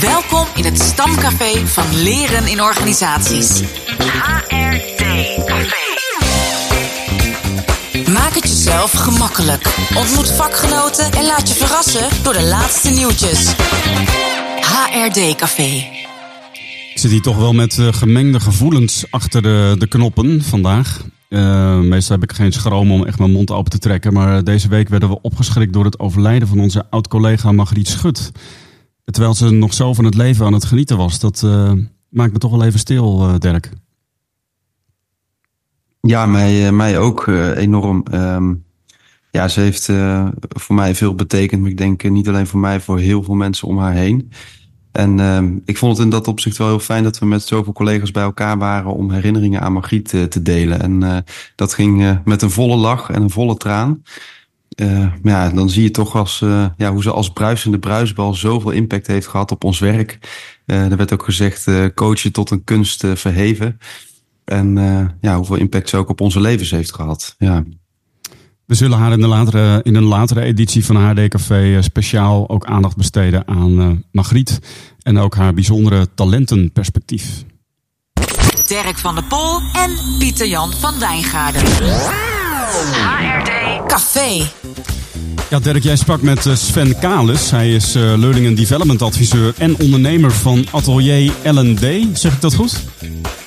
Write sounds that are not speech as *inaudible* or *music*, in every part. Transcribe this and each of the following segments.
Welkom in het stamcafé van Leren in Organisaties. HRD Café. Maak het jezelf gemakkelijk. Ontmoet vakgenoten en laat je verrassen door de laatste nieuwtjes. HRD Café. Ik zit hier toch wel met uh, gemengde gevoelens achter de, de knoppen vandaag. Uh, meestal heb ik geen schroom om echt mijn mond open te trekken. Maar deze week werden we opgeschrikt door het overlijden van onze oud-collega Margriet Schut. Terwijl ze nog zo van het leven aan het genieten was. Dat uh, maakt me toch wel even stil, Dirk. Ja, mij, mij ook enorm. Um, ja, ze heeft voor mij veel betekend. Maar ik denk niet alleen voor mij, voor heel veel mensen om haar heen. En uh, ik vond het in dat opzicht wel heel fijn dat we met zoveel collega's bij elkaar waren om herinneringen aan Margriet te delen. En dat ging met een volle lach en een volle traan. Maar ja, dan zie je toch als, ja, hoe ze als bruisende bruisbal zoveel impact heeft gehad op ons werk. er werd ook gezegd, coachen tot een kunst verheven. En ja, hoeveel impact ze ook op onze levens heeft gehad. Ja. We zullen haar in, de latere, in een latere editie van HD Café eh, speciaal ook aandacht besteden aan uh, Margriet. En ook haar bijzondere talentenperspectief. Dirk van der Pol en Pieter Jan van Wijngaarden. HRD Café. Ja, Dirk, jij sprak met eh, Sven Kalis. Hij is Learning and Development adviseur en ondernemer van Atelier L&D. Zeg ik dat goed?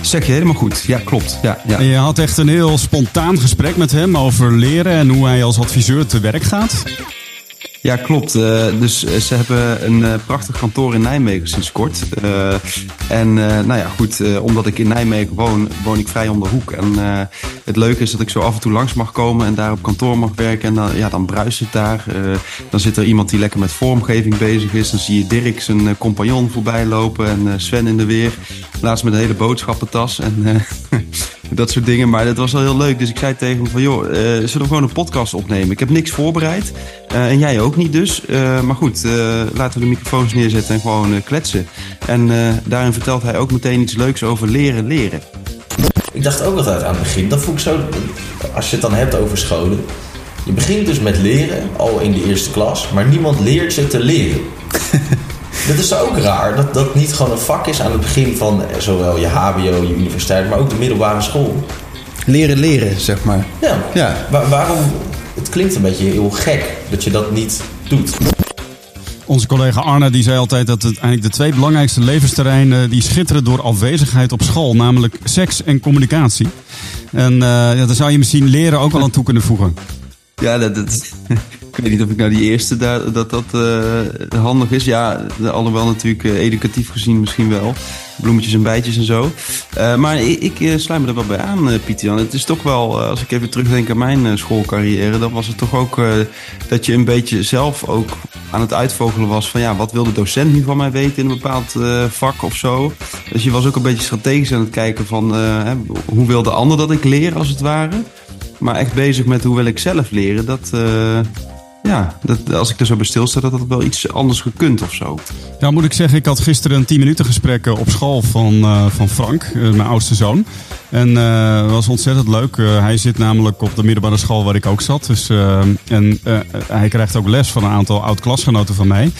Zeg je helemaal goed. Ja, klopt. Ja, ja. En je had echt een heel spontaan gesprek met hem over leren en hoe hij als adviseur te werk gaat. Ja, klopt. Uh, dus eh, ze hebben een uh, prachtig kantoor in Nijmegen sinds kort. En nou ja, goed, omdat ik in Nijmegen woon, woon ik vrij om de hoek. En het leuke is dat ik zo af en toe langs mag komen en daar op kantoor mag werken. En dan, ja, dan bruist het daar. dan zit er iemand die lekker met vormgeving bezig is. Dan zie je Dirk zijn compagnon voorbij lopen en Sven in de weer. Laatst met een hele boodschappentas en *laughs* dat soort dingen. Maar dat was wel heel leuk. Dus ik zei tegen hem van, joh, zullen we gewoon een podcast opnemen? Ik heb niks voorbereid. en jij ook niet dus. Uh, maar goed, uh, laten we de microfoons neerzetten en gewoon uh, kletsen. En daarin vertelt hij ook meteen iets leuks over leren leren. Ik dacht ook altijd aan het begin, dat voel ik zo, als je het dan hebt over scholen. Je begint dus met leren, al in de eerste klas, maar niemand leert je te leren. Dat is ook raar, dat dat niet gewoon een vak is aan het begin van zowel je HBO, je universiteit, maar ook de middelbare school. Leren leren, zeg maar. Ja, ja. Waar, waarom het klinkt een beetje heel gek dat je dat niet doet. Onze collega Arne die zei altijd dat het eigenlijk de twee belangrijkste levensterreinen die schitteren door afwezigheid op school, namelijk seks en communicatie. En uh, ja, daar zou je misschien leren ook wel aan toe kunnen voegen. Ja, dat, dat, ik weet niet of ik nou die eerste dat dat uh, handig is. Ja, allemaal natuurlijk uh, educatief gezien misschien wel. Bloemetjes en bijtjes en zo. Uh, maar ik, ik sluit me er wel bij aan, Pieter Jan. Het is toch wel, als ik even terugdenk aan mijn schoolcarrière... dan was het toch ook dat je een beetje zelf ook aan het uitvogelen was... van ja, wat wil de docent nu van mij weten in een bepaald vak of zo. Dus je was ook een beetje strategisch aan het kijken van... Hoe wil de ander dat ik leer, als het ware... Maar echt bezig met hoe wil ik zelf leren, dat, ja, dat, als ik er zo bij stilsta, dat dat wel iets anders gekund of zo. Ja, moet ik zeggen, ik had gisteren een 10 minuten gesprek op school van, uh, van Frank, uh, mijn oudste zoon. En uh, was ontzettend leuk. hij zit namelijk op de middelbare school waar ik ook zat. Dus, en hij krijgt ook les van een aantal oud-klasgenoten van mij.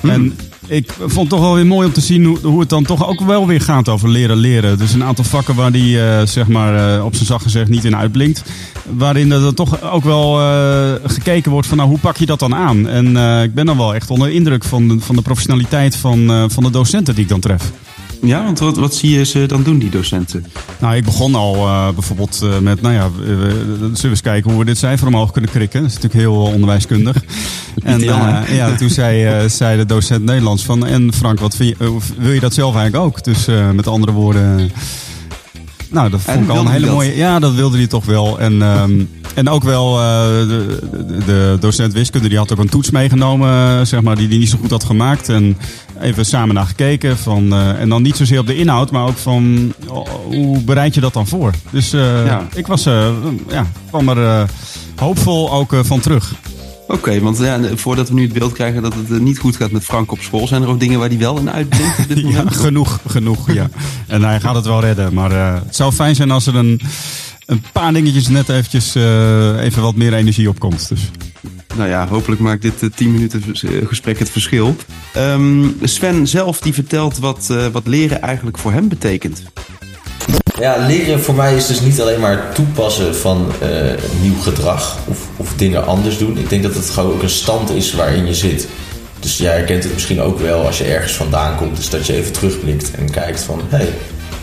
Mm. En ik vond het toch wel weer mooi om te zien hoe, het dan toch ook wel weer gaat over leren leren. Dus een aantal vakken waar die uh, zeg maar uh, op zijn zacht gezegd niet in uitblinkt. Waarin er toch ook wel uh, gekeken wordt van nou hoe pak je dat dan aan. En ik ben dan wel echt onder indruk van de, van de professionaliteit van, van de docenten die ik dan tref. Ja, want wat, wat zie je ze dan doen, die docenten? Nou, ik begon al uh, bijvoorbeeld uh, met, nou ja, uh, zullen we eens kijken hoe we dit cijfer omhoog kunnen krikken. Dat is natuurlijk heel onderwijskundig. *laughs* en ja, toen zei, *laughs* zei de docent Nederlands van, en Frank, wat je, wil je dat zelf eigenlijk ook? Dus met andere woorden... Nou, dat vond ik al een hele mooie. Ja, dat wilde hij toch wel. En, um, en ook wel uh, de, de, docent wiskunde, die had ook een toets meegenomen, zeg maar, die hij niet zo goed had gemaakt. En even samen naar gekeken. Van, uh, en dan niet zozeer op de inhoud, maar ook van oh, hoe bereid je dat dan voor? Dus uh, ja. ik was, ja, kwam er hoopvol ook van terug. Oké, okay, want ja, voordat we nu het beeld krijgen dat het niet goed gaat met Frank op school, zijn er ook dingen waar hij wel in uitblinkt? *laughs* ja, genoeg, genoeg, ja. *laughs* En hij gaat het wel redden, maar het zou fijn zijn als er een, een paar dingetjes net eventjes even wat meer energie op komt. Dus. Nou ja, hopelijk maakt dit 10 minuten gesprek het verschil. Ehm, Sven zelf die vertelt wat, wat leren eigenlijk voor hem betekent. Ja, leren voor mij is dus niet alleen maar toepassen van nieuw gedrag of, of dingen anders doen. Ik denk dat het gewoon ook een stand is waarin je zit. Dus jij herkent het misschien ook wel als je ergens vandaan komt. Dus dat je even terugblikt en kijkt van... hé, hey,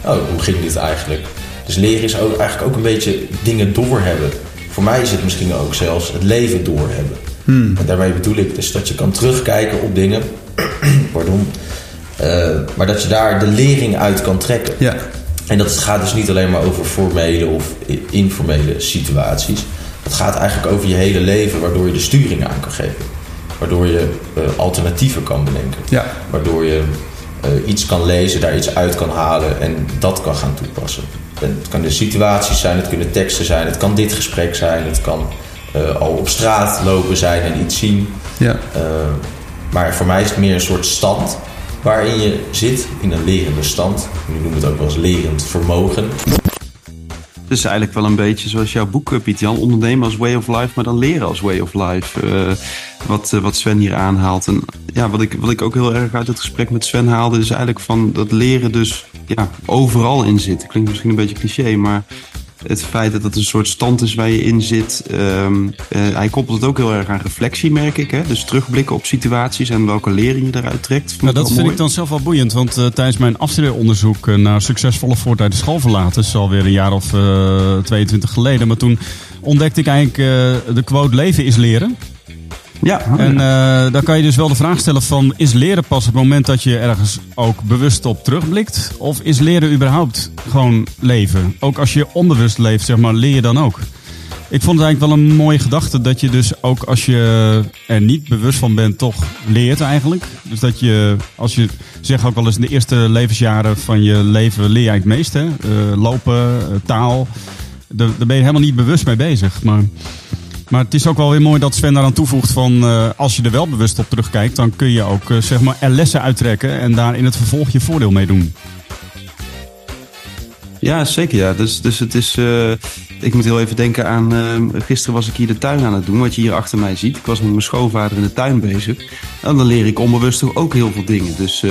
oh, hoe ging dit eigenlijk? Dus leren is ook, eigenlijk ook een beetje dingen doorhebben. Voor mij is het misschien ook zelfs het leven doorhebben. Hmm. En daarmee bedoel ik dus dat je kan terugkijken op dingen. *clears throat* Pardon. Uh, maar dat je daar de lering uit kan trekken. Ja. En dat gaat dus niet alleen maar over formele of informele situaties. Het gaat eigenlijk over je hele leven, waardoor je de sturing aan kan geven. Waardoor je uh, alternatieven kan bedenken. Ja. Waardoor je uh, iets kan lezen, daar iets uit kan halen en dat kan gaan toepassen. Het kunnen situaties zijn, het kunnen teksten zijn, het kan dit gesprek zijn, het kan uh, al op straat lopen zijn en iets zien. Ja. maar voor mij is het meer een soort stand waarin je zit, in een lerende stand. Nu noemen we het ook wel eens lerend vermogen. Het is eigenlijk wel een beetje zoals jouw boek, eh, Piet Jan. Ondernemen als way of life, maar dan leren als way of life. Uh, wat, uh, wat Sven hier aanhaalt. En ja, wat ik, wat ik ook heel erg uit het gesprek met Sven haalde, is eigenlijk van dat leren dus ja, overal in zit. Klinkt misschien een beetje cliché, maar het feit dat het een soort stand is waar je in zit. Um, uh, hij koppelt het ook heel erg aan reflectie, merk ik. Hè? Dus terugblikken op situaties en welke lering je eruit trekt. Nou, dat vind ik dan zelf wel boeiend. Want uh, tijdens mijn afstudeeronderzoek naar succesvolle voort uit de school verlaten... is alweer een jaar of uh, 22 geleden. Maar toen ontdekte ik eigenlijk de quote leven is leren. Ja. En uh, dan kan je dus wel de vraag stellen van... is leren pas het moment dat je ergens ook bewust op terugblikt? Of is leren überhaupt gewoon leven? Ook als je onbewust leeft, zeg maar, leer je dan ook? Ik vond het eigenlijk wel een mooie gedachte dat je dus ook als je er niet bewust van bent, toch leert eigenlijk. Dus dat je, als je zegt ook wel eens in de eerste levensjaren van je leven leer je het meest. Hè? Uh, lopen, uh, taal. Daar ben je helemaal niet bewust mee bezig. Maar maar het is ook wel weer mooi dat Sven daaraan toevoegt van uh, als je er wel bewust op terugkijkt, dan kun je ook uh, zeg maar er lessen uittrekken en daar in het vervolg je voordeel mee doen. Ja, zeker ja. Dus, dus het is, uh, ik moet heel even denken aan, gisteren was ik hier de tuin aan het doen, wat je hier achter mij ziet. Ik was met mijn schoonvader in de tuin bezig. En dan leer ik onbewust ook heel veel dingen. Dus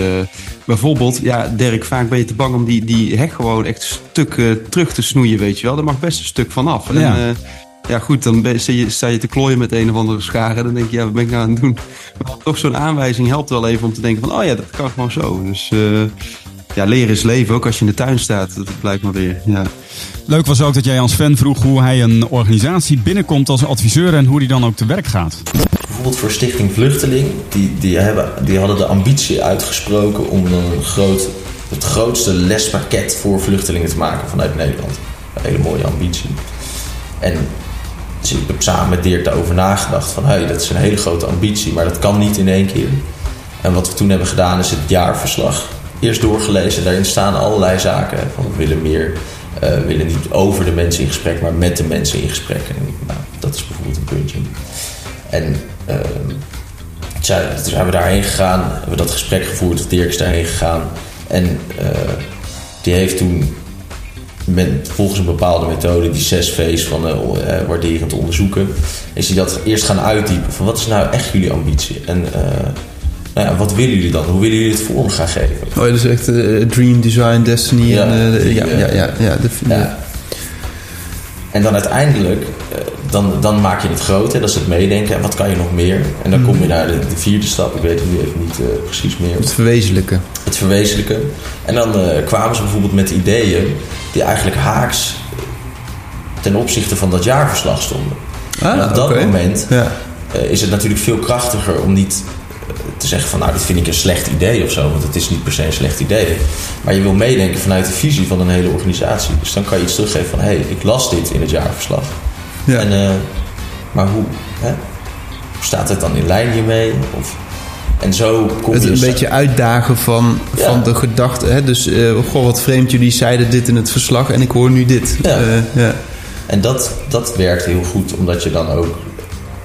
bijvoorbeeld, ja Dirk, vaak ben je te bang om die, die hek gewoon echt stuk terug te snoeien, weet je wel. Daar mag best een stuk van af. Ja. En, ja, goed, dan sta je te klooien met een of andere scharen. Dan denk je, ja, wat ben ik nou aan het doen? Maar toch zo'n aanwijzing helpt wel even om te denken van, oh ja, dat kan gewoon zo. Dus uh, ja, leren is leven, ook als je in de tuin staat. Dat blijkt maar weer, ja. Leuk was ook dat jij aan Sven vroeg hoe hij een organisatie binnenkomt als adviseur en hoe die dan ook te werk gaat. Bijvoorbeeld voor Stichting Vluchteling, die, die, hebben, die hadden de ambitie uitgesproken om een groot, het grootste lespakket voor vluchtelingen te maken vanuit Nederland. Een hele mooie ambitie. En dus ik heb samen met Dirk daarover nagedacht. Van hey, dat is een hele grote ambitie, maar dat kan niet in één keer. En wat we toen hebben gedaan is het jaarverslag. Eerst doorgelezen, daarin staan allerlei zaken. Van we willen meer, we willen niet over de mensen in gesprek, maar met de mensen in gesprek. En nou, dat is bijvoorbeeld een puntje. En uh, toen zijn we daarheen gegaan, hebben we dat gesprek gevoerd. Dirk is daarheen gegaan. En uh, die heeft toen met, volgens een bepaalde methode, die zes V's van uh, waarderend onderzoeken, is hij dat eerst gaan uitdiepen. Van wat is nou echt jullie ambitie? En uh, nou ja, wat willen jullie dan? Hoe willen jullie het vorm gaan geven? Oh, ja, dus echt uh, dream, design, destiny. Ja, en, die, ja, ja, ja, ja, de, ja. En dan uiteindelijk, dan, dan maak je het groot, hè, dat is het meedenken. En wat kan je nog meer? En dan kom je naar de, de vierde stap, ik weet het nu even niet uh, precies meer. Het verwezenlijken. Het verwezenlijken. En dan uh, kwamen ze bijvoorbeeld met ideeën die eigenlijk haaks ten opzichte van dat jaarverslag stonden. Ah, en op dat okay. moment ja. uh, is het natuurlijk veel krachtiger om niet te zeggen van nou dit vind ik een slecht idee of zo, want het is niet per se een slecht idee. Maar je wil meedenken vanuit de visie van een hele organisatie. Dus dan kan je iets teruggeven van hé, hey, ik las dit in het jaarverslag. Ja. En, uh, maar hoe, hè? staat het dan in lijn hiermee? Of, en zo kom het je een beetje uitdagen van, Ja. van de gedachte. Hè? Dus, uh, goh, wat vreemd, jullie zeiden dit in het verslag en ik hoor nu dit. Ja. Uh, ja. En dat, dat werkt heel goed, omdat je dan ook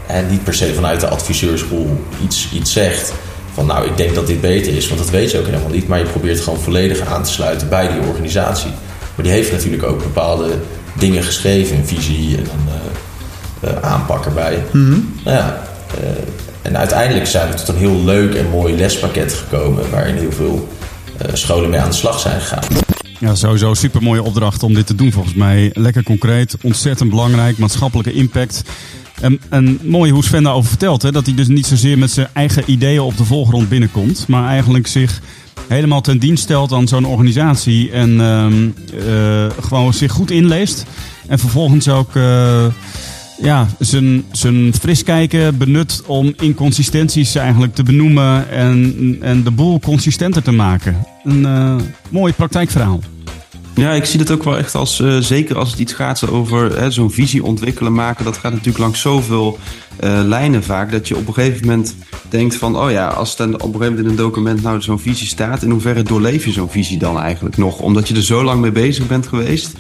hè, niet per se vanuit de adviseurschool iets, iets zegt. Van nou, ik denk dat dit beter is, want dat weet je ook helemaal niet. Maar je probeert gewoon volledig aan te sluiten bij die organisatie. Maar die heeft natuurlijk ook bepaalde dingen geschreven, een visie en een uh, aanpak erbij. Mm -hmm. Nou ja, en uiteindelijk zijn we tot een heel leuk en mooi lespakket gekomen... waarin heel veel scholen mee aan de slag zijn gegaan. Ja, sowieso super mooie opdracht om dit te doen volgens mij. Lekker concreet, ontzettend belangrijk, maatschappelijke impact. En, en mooi hoe Sven daarover vertelt. Hè? Dat hij dus niet zozeer met zijn eigen ideeën op de voorgrond binnenkomt. Maar eigenlijk zich helemaal ten dienst stelt aan zo'n organisatie. En ehm, eh, gewoon zich goed inleest. En vervolgens ook uh, ja, zijn, zijn fris kijken benut om inconsistenties eigenlijk te benoemen. En, en de boel consistenter te maken. Een uh, mooi praktijkverhaal. Ja, ik zie dat ook wel echt als, uh, zeker als het iets gaat over zo'n visie ontwikkelen, maken. Dat gaat natuurlijk langs zoveel uh, lijnen vaak. Dat je op een gegeven moment denkt van, oh ja, als er op een gegeven moment in een document nou zo'n visie staat, in hoeverre doorleef je zo'n visie dan eigenlijk nog? Omdat je er zo lang mee bezig bent geweest.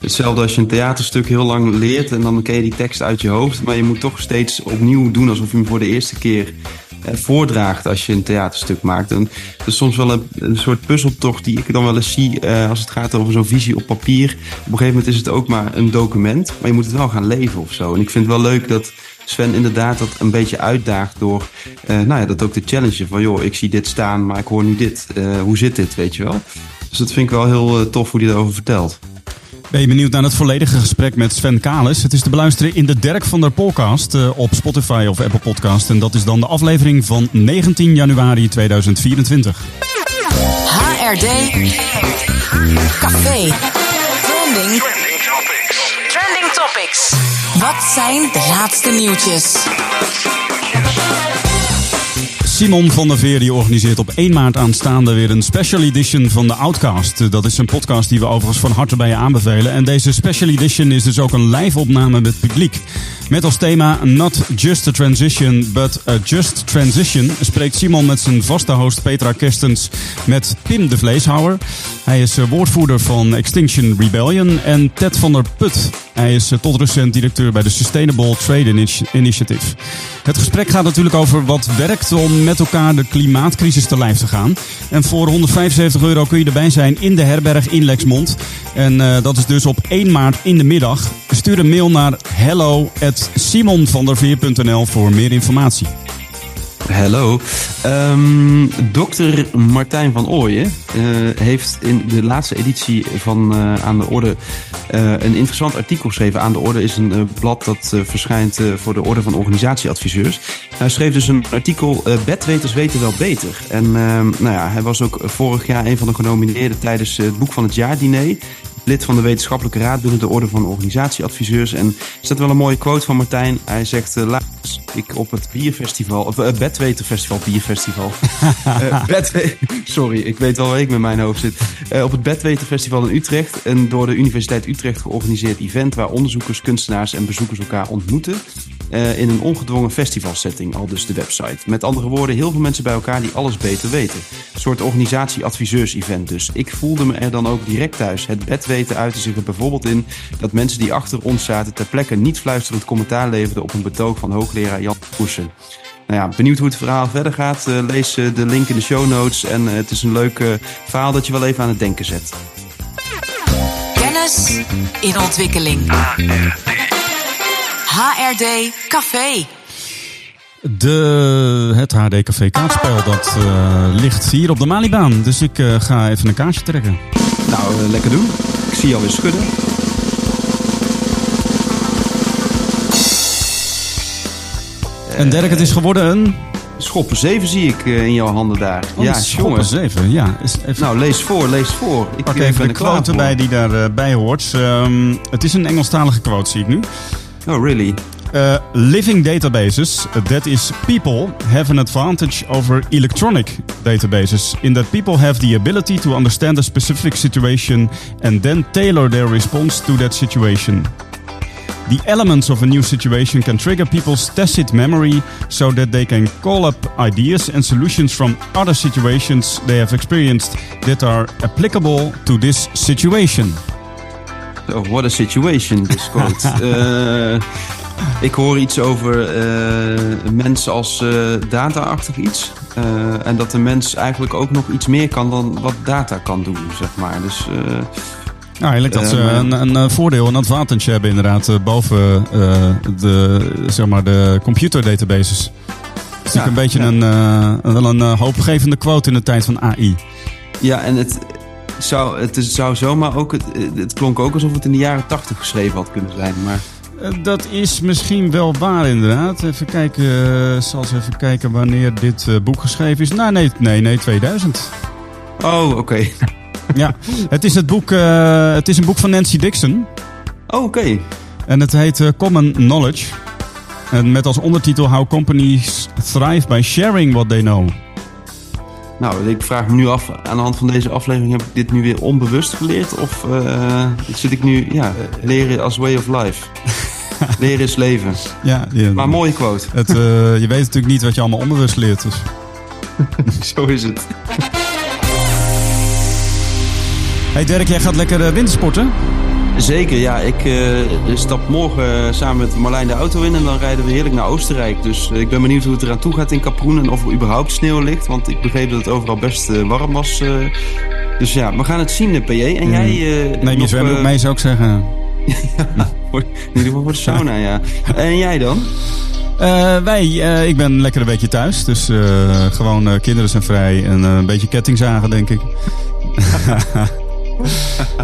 Hetzelfde als je een theaterstuk heel lang leert en dan ken je die tekst uit je hoofd. Maar je moet toch steeds opnieuw doen alsof je hem voor de eerste keer eh, voordraagt als je een theaterstuk maakt. Dat is soms wel een, een soort puzzeltocht die ik dan wel eens zie uh, als het gaat over zo'n visie op papier. Op een gegeven moment is het ook maar een document, maar je moet het wel gaan leven of zo. En ik vind het wel leuk dat Sven inderdaad dat een beetje uitdaagt door, uh, nou ja, dat ook te challengen van joh, ik zie dit staan, maar ik hoor nu dit. Hoe zit dit, weet je wel? Dus dat vind ik wel heel tof hoe hij daarover vertelt. Ben je benieuwd naar het volledige gesprek met Sven Kalis? Het is te beluisteren in de Dirk van der Podcast uh, op Spotify of Apple Podcast. En dat is dan de aflevering van 19 januari 2024. HRD Café Trending Topics. Trending Topics. Wat zijn de laatste nieuwtjes? Simon van der Veer die organiseert op 1 maart aanstaande weer een special edition van de Outcast. Dat is een podcast die we overigens van harte bij je aanbevelen. En deze special edition is dus ook een live opname met publiek. Met als thema Not Just a Transition, but a Just Transition spreekt Simon met zijn vaste host Petra Kerstens met Pim de Vleeshouwer. Hij is eh, woordvoerder van Extinction Rebellion en Ted van der Put. Hij is eh, tot recent directeur bij de Sustainable Trade Initiative. Het gesprek gaat natuurlijk over wat werkt om met elkaar de klimaatcrisis te lijf te gaan. En voor 175 euro kun je erbij zijn in de herberg in Lexmond. En uh, dat is dus op 1 maart in de middag. Stuur een mail naar hello@simonvanderveer.nl voor meer informatie. Hallo. Um, dokter Martijn van Ooyen uh, heeft in de laatste editie van uh, Aan de Orde een interessant artikel geschreven. Aan de Orde is een blad dat verschijnt voor de Orde van Organisatieadviseurs. Hij schreef dus een artikel Bedweters weten wel beter. En ehm, nou ja, hij was ook vorig jaar een van de genomineerden tijdens het Boek van het Jaardiner lid van de wetenschappelijke raad binnen de orde van organisatieadviseurs. En er staat wel een mooie quote van Martijn. Hij zegt, uh, laatst ik op het bierfestival, of uh, Bedweterfestival, bierfestival. *laughs* uh, Bedwe Sorry, ik weet wel waar ik met mijn hoofd zit. op het Bedweterfestival in Utrecht, een door de Universiteit Utrecht georganiseerd event waar onderzoekers, kunstenaars en bezoekers elkaar ontmoeten. Uh, in een ongedwongen festivalsetting, al dus de website. Met andere woorden, heel veel mensen bij elkaar die alles beter weten. Een soort organisatie-adviseurs-event dus. Ik voelde me er dan ook direct thuis. Het bedweten uitte zich er bijvoorbeeld in dat mensen die achter ons zaten ter plekke niet fluisterend commentaar leverden op een betoog van hoogleraar Jan Poesen. Nou ja, benieuwd hoe het verhaal verder gaat. Uh, lees uh, de link in de show notes. En uh, het is een leuk verhaal dat je wel even aan het denken zet. Kennis in ontwikkeling. HRD Café. De, het HD Café kaartspel dat uh, ligt hier op de Malibaan. Dus ik uh, ga even een kaartje trekken. Nou, uh, lekker doen. Ik zie jou weer schudden. En Dirk, het is geworden een... Schoppen 7 zie ik in jouw handen daar. Oh, ja, schoppen 7, ja. Even... Nou, lees voor, lees voor. Ik pak even de quote bij die daarbij hoort. Um, het is een Engelstalige quote, zie ik nu. Oh, really? Uh, living databases, that is, people have an advantage over electronic databases in that people have the ability to understand a specific situation and then tailor their response to that situation. The elements of a new situation can trigger people's tacit memory so that they can call up ideas and solutions from other situations they have experienced that are applicable to this situation. Oh, what a situation, this quote. uh, ik hoor iets over uh, mensen als uh, data-achtig iets. En dat de mens eigenlijk ook nog iets meer kan dan wat data kan doen, zeg maar. Dus Ja, eigenlijk dat ze een, een, een voordeel, een advantage hebben inderdaad boven de, zeg maar de computer databases. Het is natuurlijk een beetje een, wel een hoopgevende quote in de tijd van AI. Ja, en het, zou, het zou zomaar ook. Het, het klonk ook alsof het in de jaren tachtig geschreven had kunnen zijn. Maar... Dat is misschien wel waar, inderdaad. Even kijken, uh, zal eens even kijken wanneer dit uh, boek geschreven is. Nou, nee, nee, nee 2000. Oh, oké. Okay. *laughs* ja, het is, het, boek, uh, het is een boek van Nancy Dixon. Oh, oké. Okay. En het heet Common Knowledge. En met als ondertitel How Companies Thrive by Sharing What They Know. Nou, ik vraag me nu af, aan de hand van deze aflevering, heb ik dit nu weer onbewust geleerd? Of uh, zit ik nu, ja, leren als way of life? *laughs* leren is leven. Ja, ja maar mooie quote. Het, uh, je weet natuurlijk niet wat je allemaal onbewust leert. Dus. *laughs* Zo is het. Hey Dirk, jij gaat lekker uh, wintersporten? Zeker, ja. Ik uh, stap morgen samen met Marlijn de auto in en dan rijden we heerlijk naar Oostenrijk. Dus uh, ik ben benieuwd hoe het eraan toe gaat in Kaproen en of er überhaupt sneeuw ligt. Want ik begreep dat het overal best uh, warm was. dus ja, we gaan het zien, PJ. En mm. jij... Neem je zwemmen uh, mee, zou ik zeggen. *laughs* ja, in ieder geval voor de sauna, ja. En jij dan? Uh, wij, uh, ik ben lekker een beetje thuis. Dus uh, gewoon kinderen zijn vrij en een beetje kettingzagen, denk ik.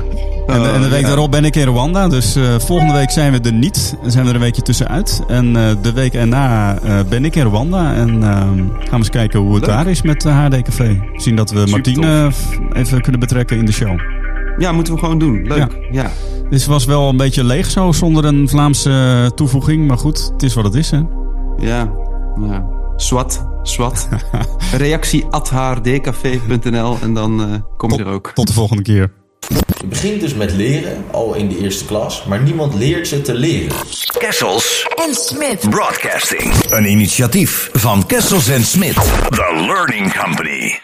*laughs* En, en, de week daarop ben ik in Rwanda. Dus uh, volgende week zijn we er niet. Zijn we er een weekje tussenuit. En uh, de week erna uh, ben ik in Rwanda. En gaan we eens kijken hoe het Leuk. daar is met HD Café. Zien dat we Martine even kunnen betrekken in de show. Ja, moeten we gewoon doen. Leuk. Ja. ja. Dus het was wel een beetje leeg zo, zonder een Vlaamse toevoeging. Maar goed, het is wat het is, hè? Ja, ja. Swat, swat. *laughs* Reactie at hrdcafé.nl en dan kom je tot, er ook. Tot de volgende keer. Je begint dus met leren, al in de eerste klas, maar niemand leert je te leren. Kessels en Smith Broadcasting. Een initiatief van Kessels en Smith. The Learning Company.